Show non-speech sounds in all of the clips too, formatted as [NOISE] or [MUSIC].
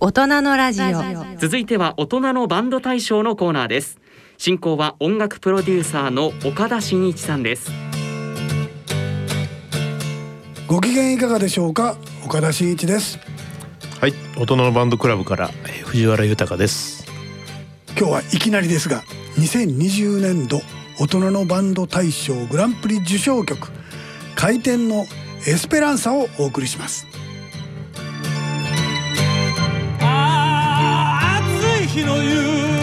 大人のラジオ。続いては大人のバンド大賞のコーナーです。進行は音楽プロデューサーの岡田真一さんです。ご機嫌いかがでしょうか？岡田真一です。はい大人のバンドクラブから藤原豊です。今日はいきなりですが2020年度大人のバンド大賞グランプリ受賞曲回転のエスペランサをお送りします。きの夕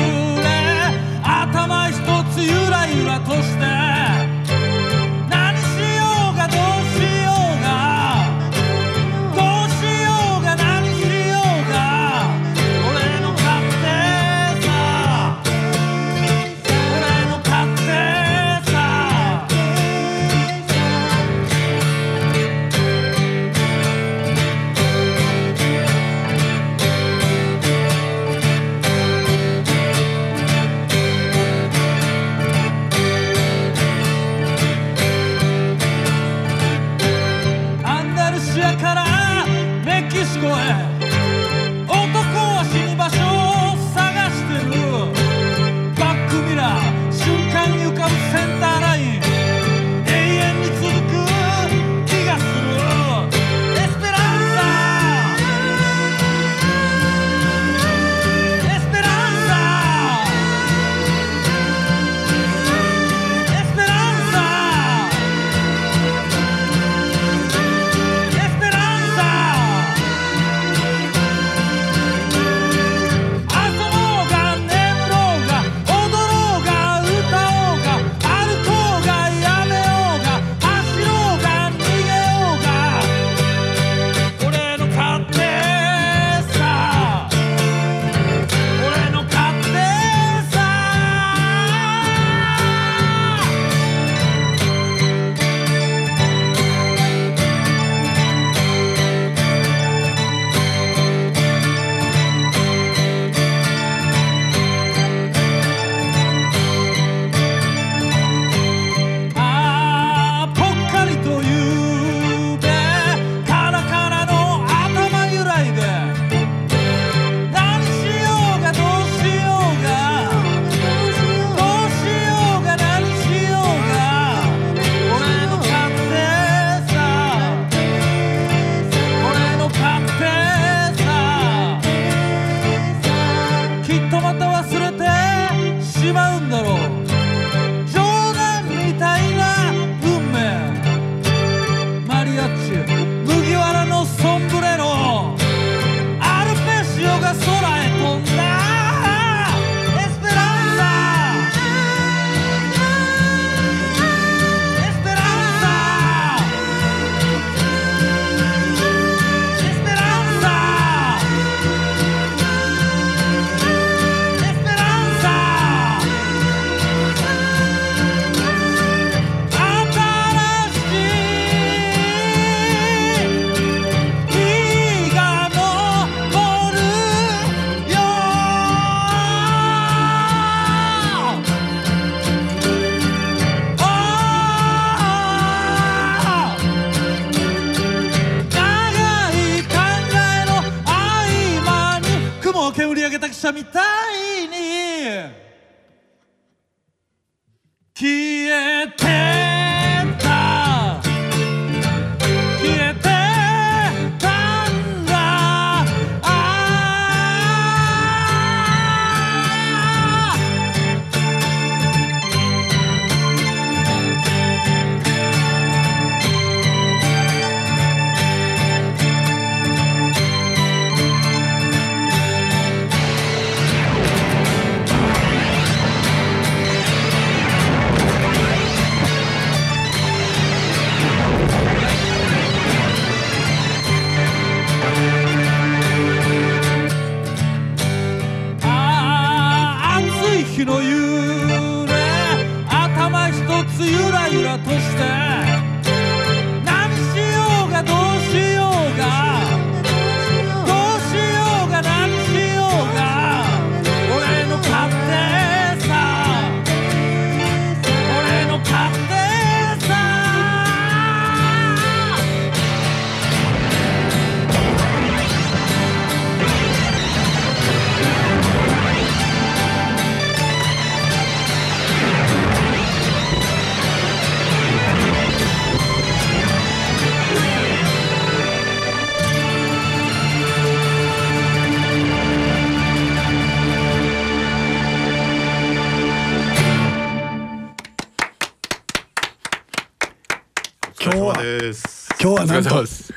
chame tá 日の夕頭一つゆらゆらとしあなんとす。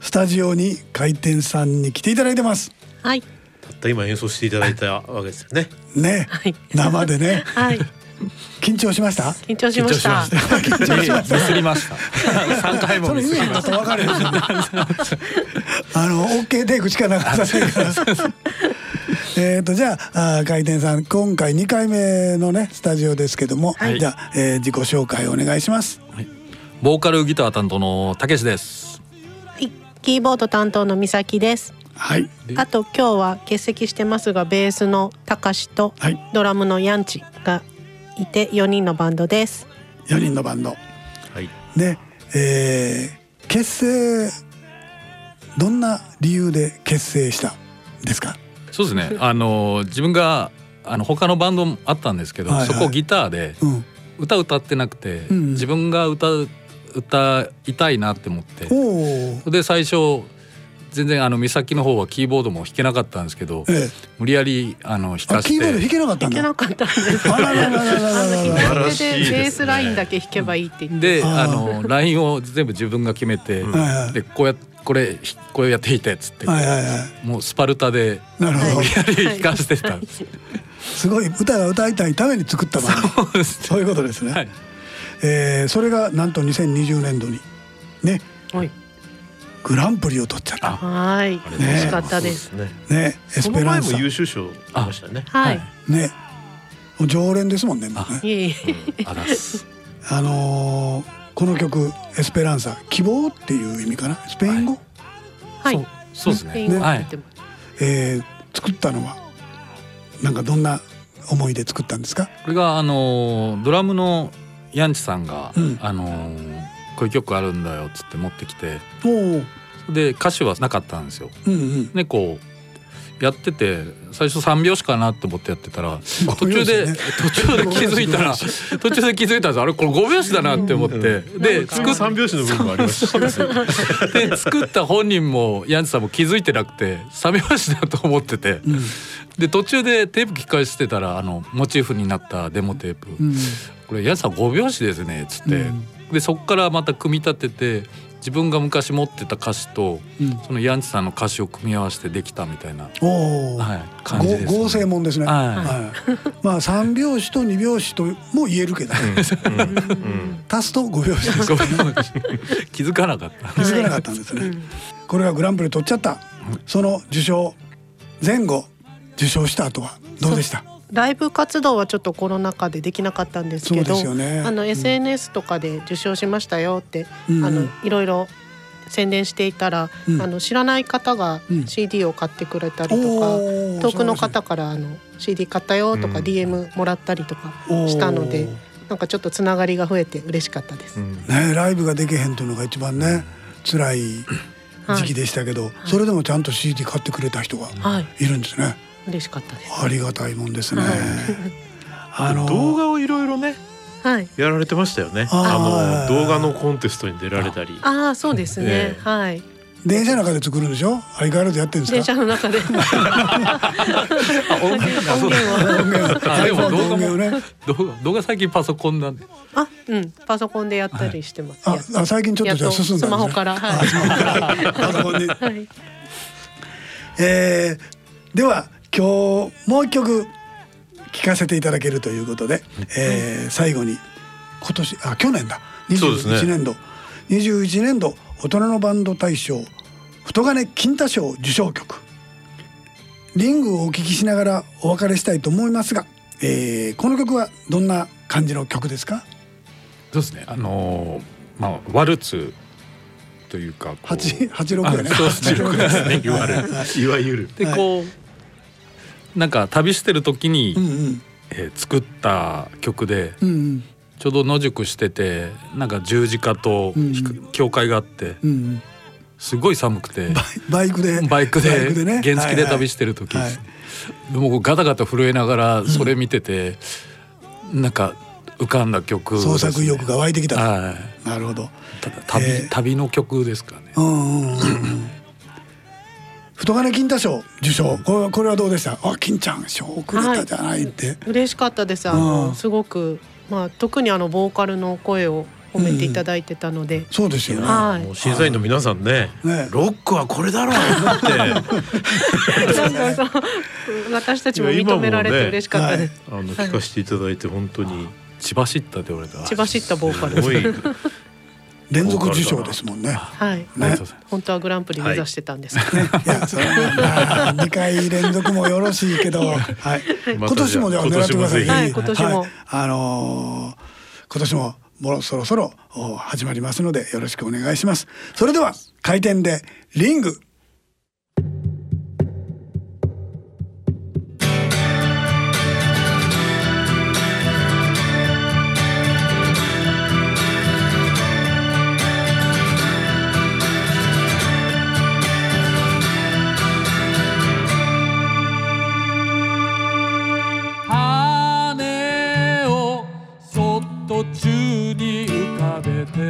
スタジオに回転さんに来ていただいてます。はい。たった今演奏していただいたわけですよね。ね。はい。生でね。はい。緊張しました？緊張しました。ミスりました。三回もミスりまし言うんだと分かるよあの OK テイクしかなかったねえっとじゃああー回転さん今回2回目のねスタジオですけども、はい。じゃあ、えー自己紹介お願いします。たボーカルギター担当のたけしです。はいキーボード担当の美咲です。はい。であと今日は欠席してますがベースのたかしとはい。ドラムのヤンチがいて4人のバンドです。4人のバンド。はい。ねえー結成どんな理由で結成したんですか？そうですね。あの自分があの他のバンドもあったんですけど、はいはい。そこギターでうん。歌歌ってなくて、うん。自分が歌う歌いたいなって思って。で最初全然あの美咲の方はキーボードも弾けなかったんですけどええ。無理やりあの弾あかして。キーボード弾けなかったんだ。弾けなかったんです。でベースラインだけ弾けばいいって言って。であのラインを全部自分が決めて、はいはい。でこうやこれこれやって弾いてっつって、はいはいはい。もうスパルタでなるほど、かしてた。んです。すごい歌が歌いたいために作ったそういうことですね、はいえーそれがなんと2020年度にねはい。グランプリを取っちゃった。はい。嬉しかったです。ね。ねエスその前もペランサ優秀賞ありましたね。はい。ね。もう常連ですもんねもうね。いえいえ。あらす。[LAUGHS] あのーこの曲エスペランサ希望っていう意味かな？スペイン語、はい。そうですね。スペイン語はい。えー作ったのはなんかどんな思いで作ったんですか？これがあのドラムのヤンチさんが、うん。あのこういう曲あるんだよっつって持ってきて。で歌詞はなかったんですよ。うんうん。でこうやってて最初3拍子かなと思ってやってたら途中で、途中で気づいたら途中で気づいたんですあれこれ5拍子だなって思って、で作三拍子の部分もありましたね。で作った本人もヤンチさんも気づいてなくて3拍子だと思ってて、うん。で途中でテープ聞き返してたらあのモチーフになったデモテープ、うん。これヤンさん5拍子ですねっつって、うん。でそこからまた組み立てて自分が昔持ってた歌詞とうんそのヤンチさんの歌詞を組み合わせてできたみたいな、はい、感じです、ご合成もんですね。はいはい。まあ三拍子と二拍子とも言えるけど、うんうん足すと五拍子です。ごめんなさい気づかなかった。気づかなかったんですね。これがグランプリ取っちゃった。その受賞前後受賞した後はどうでした？ライブ活動はちょっとコロナ禍でできなかったんですけどね。あのうん。SNS とかで受賞しましたよって、うんあのいろいろ宣伝していたら、うん。あの知らない方がうん。CD を買ってくれたりとか、おー遠くの方からあの CD 買ったよとかうん。DM もらったりとかしたので、なんかちょっとつながりが増えて嬉しかったです。うん。ねライブができへんというのが一番ね辛い時期でしたけど、それでもちゃんと CD 買ってくれた人がはい、いるんですね。嬉しかったです。ありがたいもんですね。はい [LAUGHS] あの動画をいろいろねはい。やられてましたよね。あの動画のコンテストに出られたり。ああ、そうですね。ええはい。電車の中で作るんでしょ？相変わらずやってるんですか？電車の中で。[LAUGHS] 音源を。ね動画動画最近パソコンなんであ、うん、パソコンでやったりしてます。あやっあ最近ちょっとじゃあ進んだスマホから、はあスマホから [LAUGHS] パソコンにい。はい。えーでは今日もう一曲聴かせていただけるということで、えー最後に今年あ去年だ。そうですね。21年度、21年度大人のバンド大賞太金金太賞受賞曲。リングをお聴きしながらお別れしたいと思いますが、えーこの曲はどんな感じの曲ですか？そうですね。あのーまあワルツというか八八六やね。あそうですね。86 [LAUGHS] ですね。いわゆる。[LAUGHS] いわゆる。でこうなんか旅してる時に、うんうん。えー作った曲でうんうん。ちょうど野宿しててなんか十字架とうんひく教会があってうんうん。すごい寒くてバイクでバイクでね。原付で旅ししてる時はいですでもうガタガタ震えながらそれ見てて、なんか浮かんだ曲ね。創作意欲が湧いてきた。とはい。なるほど。ただ旅,、えー。旅の曲ですかね。うんうんうんうん太金金太賞受賞。これこれはどうでした？あ金ちゃん賞くれたじゃないって、嬉しかったです。あうん。の、すごく、まあ、特にあのボーカルの声を褒めていただいてたので、そうですよね。はい。もう審査員の皆さんね、ね。ロックはこれだろうって [LAUGHS] なんかそう私たちも認められて嬉しかったです。あの聞かせていただいて本当に千葉知ったって俺が千葉知ったボーカすごいル。連続受賞ですもんね。はい。ありがとうございます本当はグランプリ目指してたんですけど、いや、それは二回連続もよろしいけど、はい。今年もでは狙ってください。今年もぜひはい今年もはいあのー今年ももうそろそろお始まりますのでよろしくお願いします。それでは開店でリング。か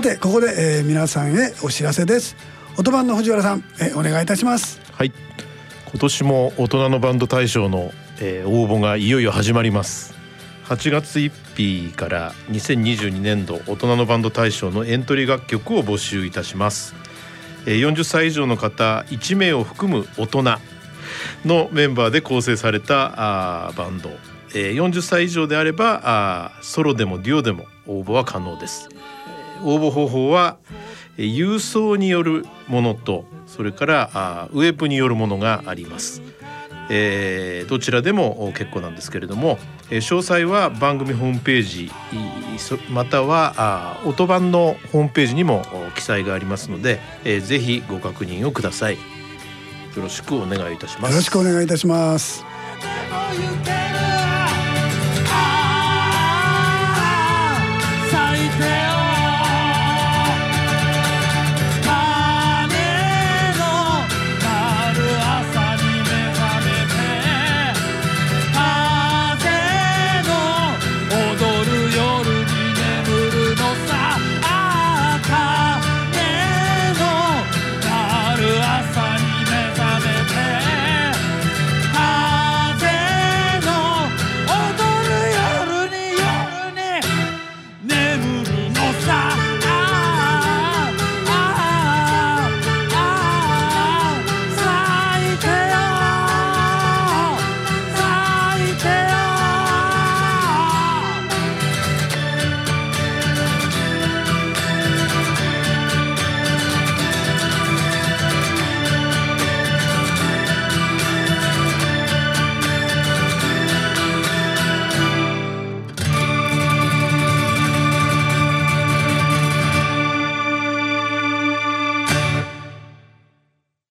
さてここで、えー皆さんへお知らせです。音番の藤原さん、えーお願いいたします。はい。今年も大人のバンド大賞の、えー応募がいよいよ始まります。8月1日から2022年度大人のバンド大賞のエントリー楽曲を募集いたします、えー40歳以上の方1名を含む大人のメンバーで構成されたあバンド、えー40歳以上であればあソロでもデュオでも応募は可能です。応募方法はえ郵送によるものとそれからあウェブによるものがあります、えーどちらでも結構なんですけれども、えー詳細は番組ホームページまたはあ音版のホームページにも記載がありますので、えーぜひご確認をください。よろしくお願いいたします。よろしくお願いいたします。